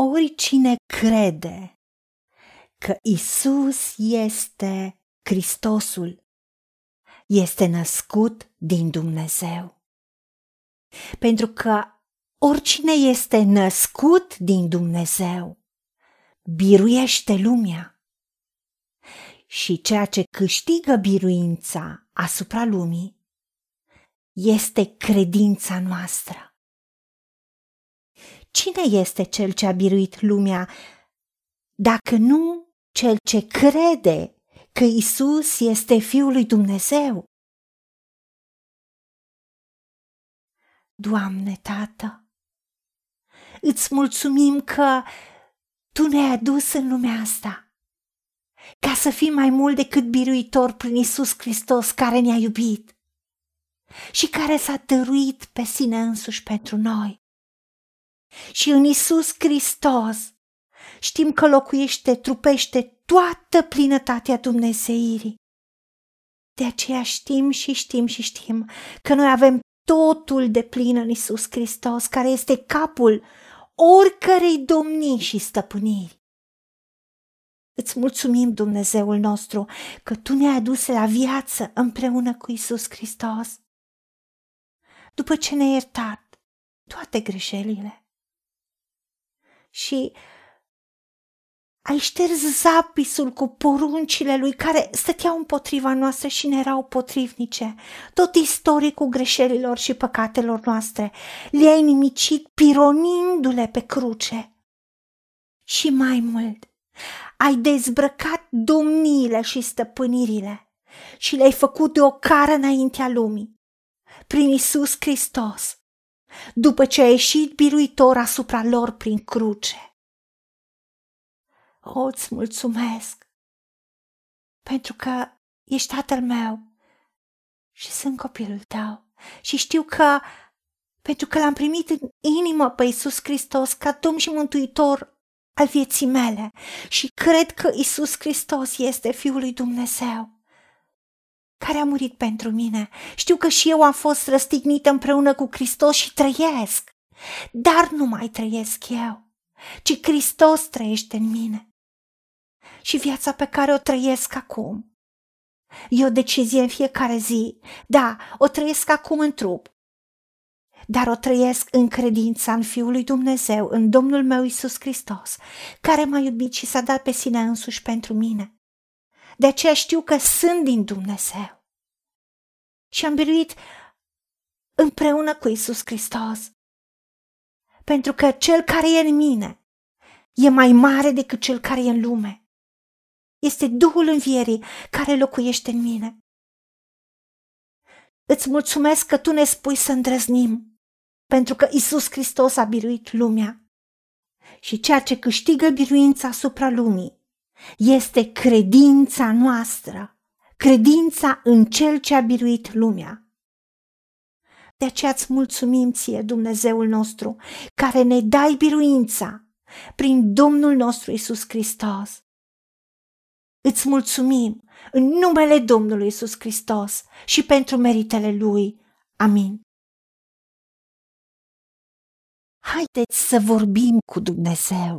oricine crede că Isus este Hristosul, este născut din Dumnezeu. Pentru că oricine este născut din Dumnezeu biruiește lumea. Și ceea ce câștigă biruința asupra lumii este credința noastră. Cine este cel ce a biruit lumea dacă nu cel ce crede că Isus este Fiul lui Dumnezeu? Doamne, Tată, îți mulțumim că Tu ne-ai adus în lumea asta ca să fim mai mult decât biruitor prin Isus Hristos care ne-a iubit și care s-a dăruit pe sine însuși pentru noi. Și în Isus Hristos știm că locuiește, trupește toată plinătatea Dumnezeirii. De aceea știm și știm și știm că noi avem totul de plin în Isus Hristos, care este capul oricărei domnii și stăpâniri. Îți mulțumim, Dumnezeul nostru, că Tu ne-ai adus la viață împreună cu Isus Hristos. După ce ne-ai iertat toate greșelile și ai șters zapisul cu poruncile lui care stăteau împotriva noastră și ne erau potrivnice. Tot istoricul greșelilor și păcatelor noastre le-ai nimicit pironindu-le pe cruce. Și mai mult, ai dezbrăcat domniile și stăpânirile și le-ai făcut de o cară înaintea lumii, prin Isus Hristos, după ce a ieșit biruitor asupra lor prin cruce. O, îți mulțumesc pentru că ești tatăl meu și sunt copilul tău și știu că pentru că l-am primit în inimă pe Iisus Hristos ca Domn și Mântuitor al vieții mele și cred că Iisus Hristos este Fiul lui Dumnezeu care a murit pentru mine. Știu că și eu am fost răstignită împreună cu Hristos și trăiesc, dar nu mai trăiesc eu, ci Hristos trăiește în mine și viața pe care o trăiesc acum. E o decizie în fiecare zi. Da, o trăiesc acum în trup, dar o trăiesc în credința în Fiul lui Dumnezeu, în Domnul meu Isus Hristos, care m-a iubit și s-a dat pe sine însuși pentru mine. De aceea știu că sunt din Dumnezeu. Și am biruit împreună cu Isus Hristos. Pentru că cel care e în mine e mai mare decât cel care e în lume este Duhul învierii care locuiește în mine. Îți mulțumesc că tu ne spui să îndrăznim, pentru că Isus Hristos a biruit lumea. Și ceea ce câștigă biruința asupra lumii este credința noastră, credința în Cel ce a biruit lumea. De aceea îți mulțumim ție, Dumnezeul nostru, care ne dai biruința prin Domnul nostru Isus Hristos. Îți mulțumim în numele Domnului Isus Hristos și pentru meritele Lui. Amin. Haideți să vorbim cu Dumnezeu,